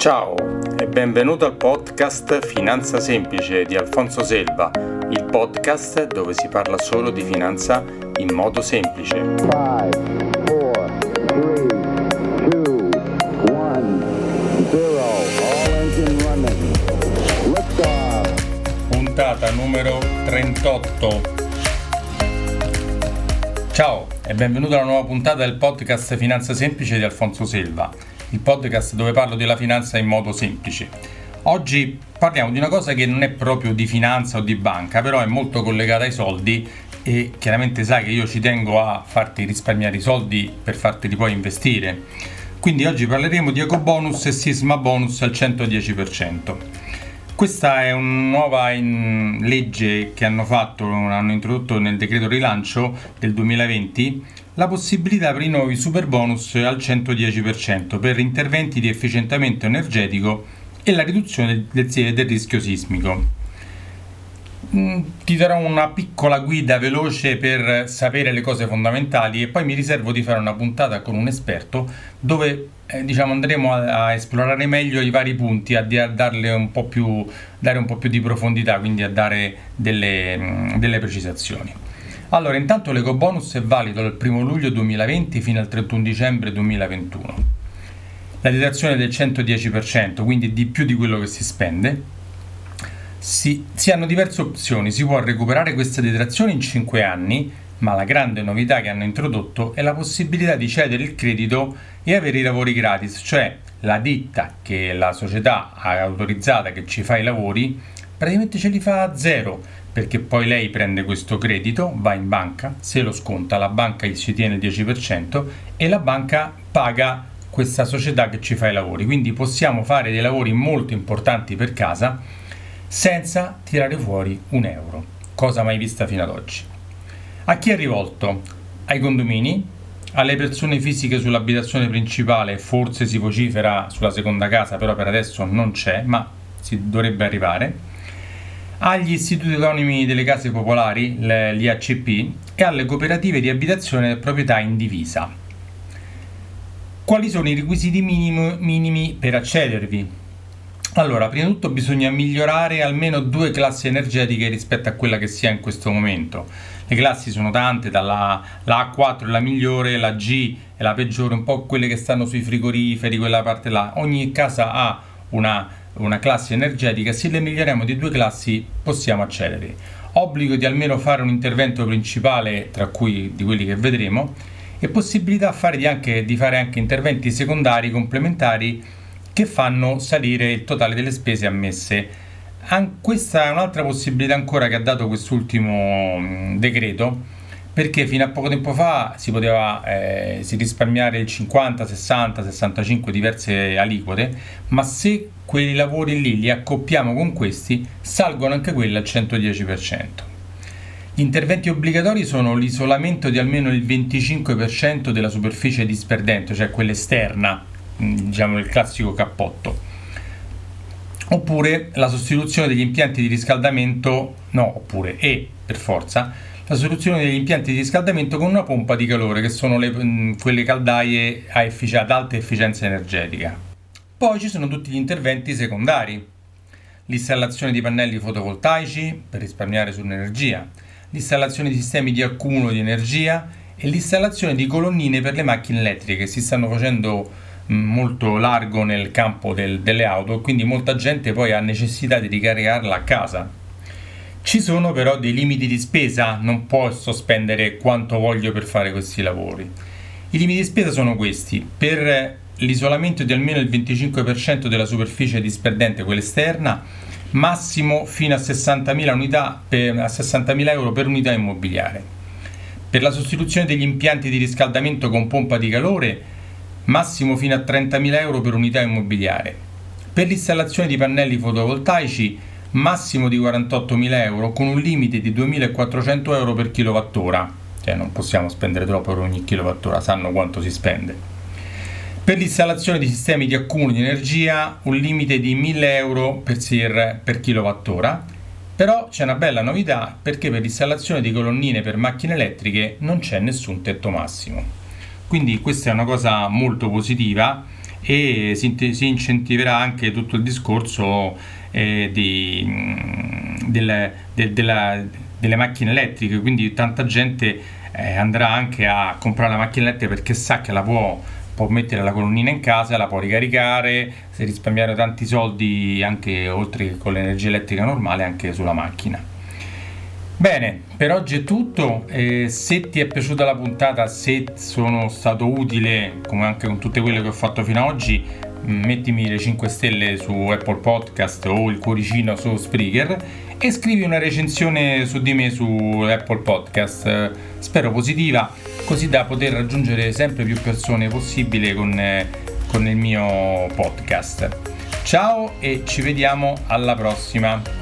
Ciao e benvenuto al podcast Finanza Semplice di Alfonso Selva, il podcast dove si parla solo di finanza in modo semplice. Five, four, three, two, one, zero. All engine running. Puntata numero 38. Ciao e benvenuto alla nuova puntata del podcast Finanza Semplice di Alfonso Selva il podcast dove parlo della finanza in modo semplice. Oggi parliamo di una cosa che non è proprio di finanza o di banca, però è molto collegata ai soldi e chiaramente sai che io ci tengo a farti risparmiare i soldi per farteli poi investire. Quindi oggi parleremo di ecobonus e sisma bonus al 110%. Questa è una nuova legge che hanno fatto, hanno introdotto nel decreto rilancio del 2020 la possibilità per i nuovi super bonus al 110% per interventi di efficientamento energetico e la riduzione del, rischio sismico. Mm, ti darò una piccola guida veloce per sapere le cose fondamentali e poi mi riservo di fare una puntata con un esperto dove eh, diciamo, andremo a, a, esplorare meglio i vari punti, a, a un più, dare un po' più di profondità, quindi a dare delle, mm, delle precisazioni. Allora, intanto l'eco bonus è valido dal 1 luglio 2020 fino al 31 dicembre 2021. La detrazione è del 110%, quindi di più di quello che si spende. Si, si hanno diverse opzioni, si può recuperare questa detrazione in 5 anni, ma la grande novità che hanno introdotto è la possibilità di cedere il credito e avere i lavori gratis, cioè la ditta che la società autorizzata che ci fa i lavori praticamente ce li fa a zero perché poi lei prende questo credito, va in banca, se lo sconta, la banca ci tiene il 10% e la banca paga questa società che ci fa i lavori. Quindi possiamo fare dei lavori molto importanti per casa senza tirare fuori un euro, cosa mai vista fino ad oggi. A chi è rivolto? Ai condomini, alle persone fisiche sull'abitazione principale, forse si vocifera sulla seconda casa, però per adesso non c'è, ma si dovrebbe arrivare agli istituti autonomi delle case popolari, l'IACP, e alle cooperative di abitazione e proprietà in divisa. Quali sono i requisiti minimi, minimi per accedervi? Allora, prima di tutto bisogna migliorare almeno due classi energetiche rispetto a quella che si ha in questo momento. Le classi sono tante, dalla la A4 è la migliore, la G è la peggiore, un po' quelle che stanno sui frigoriferi, quella parte là. Ogni casa ha una una classe energetica, se le miglioriamo di due classi possiamo accedere. Obbligo di almeno fare un intervento principale, tra cui di quelli che vedremo, e possibilità fare di, anche, di fare anche interventi secondari complementari che fanno salire il totale delle spese ammesse. An- questa è un'altra possibilità ancora che ha dato quest'ultimo decreto perché fino a poco tempo fa si poteva eh, si risparmiare il 50, 60, 65 diverse aliquote, ma se quei lavori lì li accoppiamo con questi, salgono anche quelli al 110%. Gli interventi obbligatori sono l'isolamento di almeno il 25% della superficie disperdente, cioè quella esterna, mm, diciamo il classico cappotto. Oppure la sostituzione degli impianti di riscaldamento, no, oppure e per forza, la soluzione degli impianti di riscaldamento con una pompa di calore, che sono le, mm, quelle caldaie effic- ad alta efficienza energetica. Poi ci sono tutti gli interventi secondari, l'installazione di pannelli fotovoltaici per risparmiare sull'energia, l'installazione di sistemi di accumulo di energia e l'installazione di colonnine per le macchine elettriche. Che si stanno facendo mm, molto largo nel campo del, delle auto, quindi molta gente poi ha necessità di ricaricarla a casa ci sono però dei limiti di spesa, non posso spendere quanto voglio per fare questi lavori. I limiti di spesa sono questi. Per l'isolamento di almeno il 25% della superficie disperdente, quella esterna, massimo fino a 60.000, unità per, a 60.000 euro per unità immobiliare. Per la sostituzione degli impianti di riscaldamento con pompa di calore, massimo fino a 30.000 euro per unità immobiliare. Per l'installazione di pannelli fotovoltaici, massimo di 48.000 euro con un limite di 2.400 euro per kilowattora, cioè non possiamo spendere troppo per ogni kilowattora, sanno quanto si spende. Per l'installazione di sistemi di accumulo di energia un limite di 1.000 euro per, SIR per kilowattora, però c'è una bella novità perché per l'installazione di colonnine per macchine elettriche non c'è nessun tetto massimo. Quindi questa è una cosa molto positiva e si, si incentiverà anche tutto il discorso eh, di, mm, del, de, della, delle macchine elettriche, quindi tanta gente eh, andrà anche a comprare la macchina elettrica perché sa che la può, può mettere la colonnina in casa, la può ricaricare, risparmiare tanti soldi anche oltre che con l'energia elettrica normale anche sulla macchina. Bene, per oggi è tutto. Eh, se ti è piaciuta la puntata, se sono stato utile, come anche con tutte quelle che ho fatto fino ad oggi, mettimi le 5 stelle su Apple Podcast o il cuoricino su Spreaker e scrivi una recensione su di me su Apple Podcast, spero positiva, così da poter raggiungere sempre più persone possibile con, con il mio podcast. Ciao e ci vediamo alla prossima!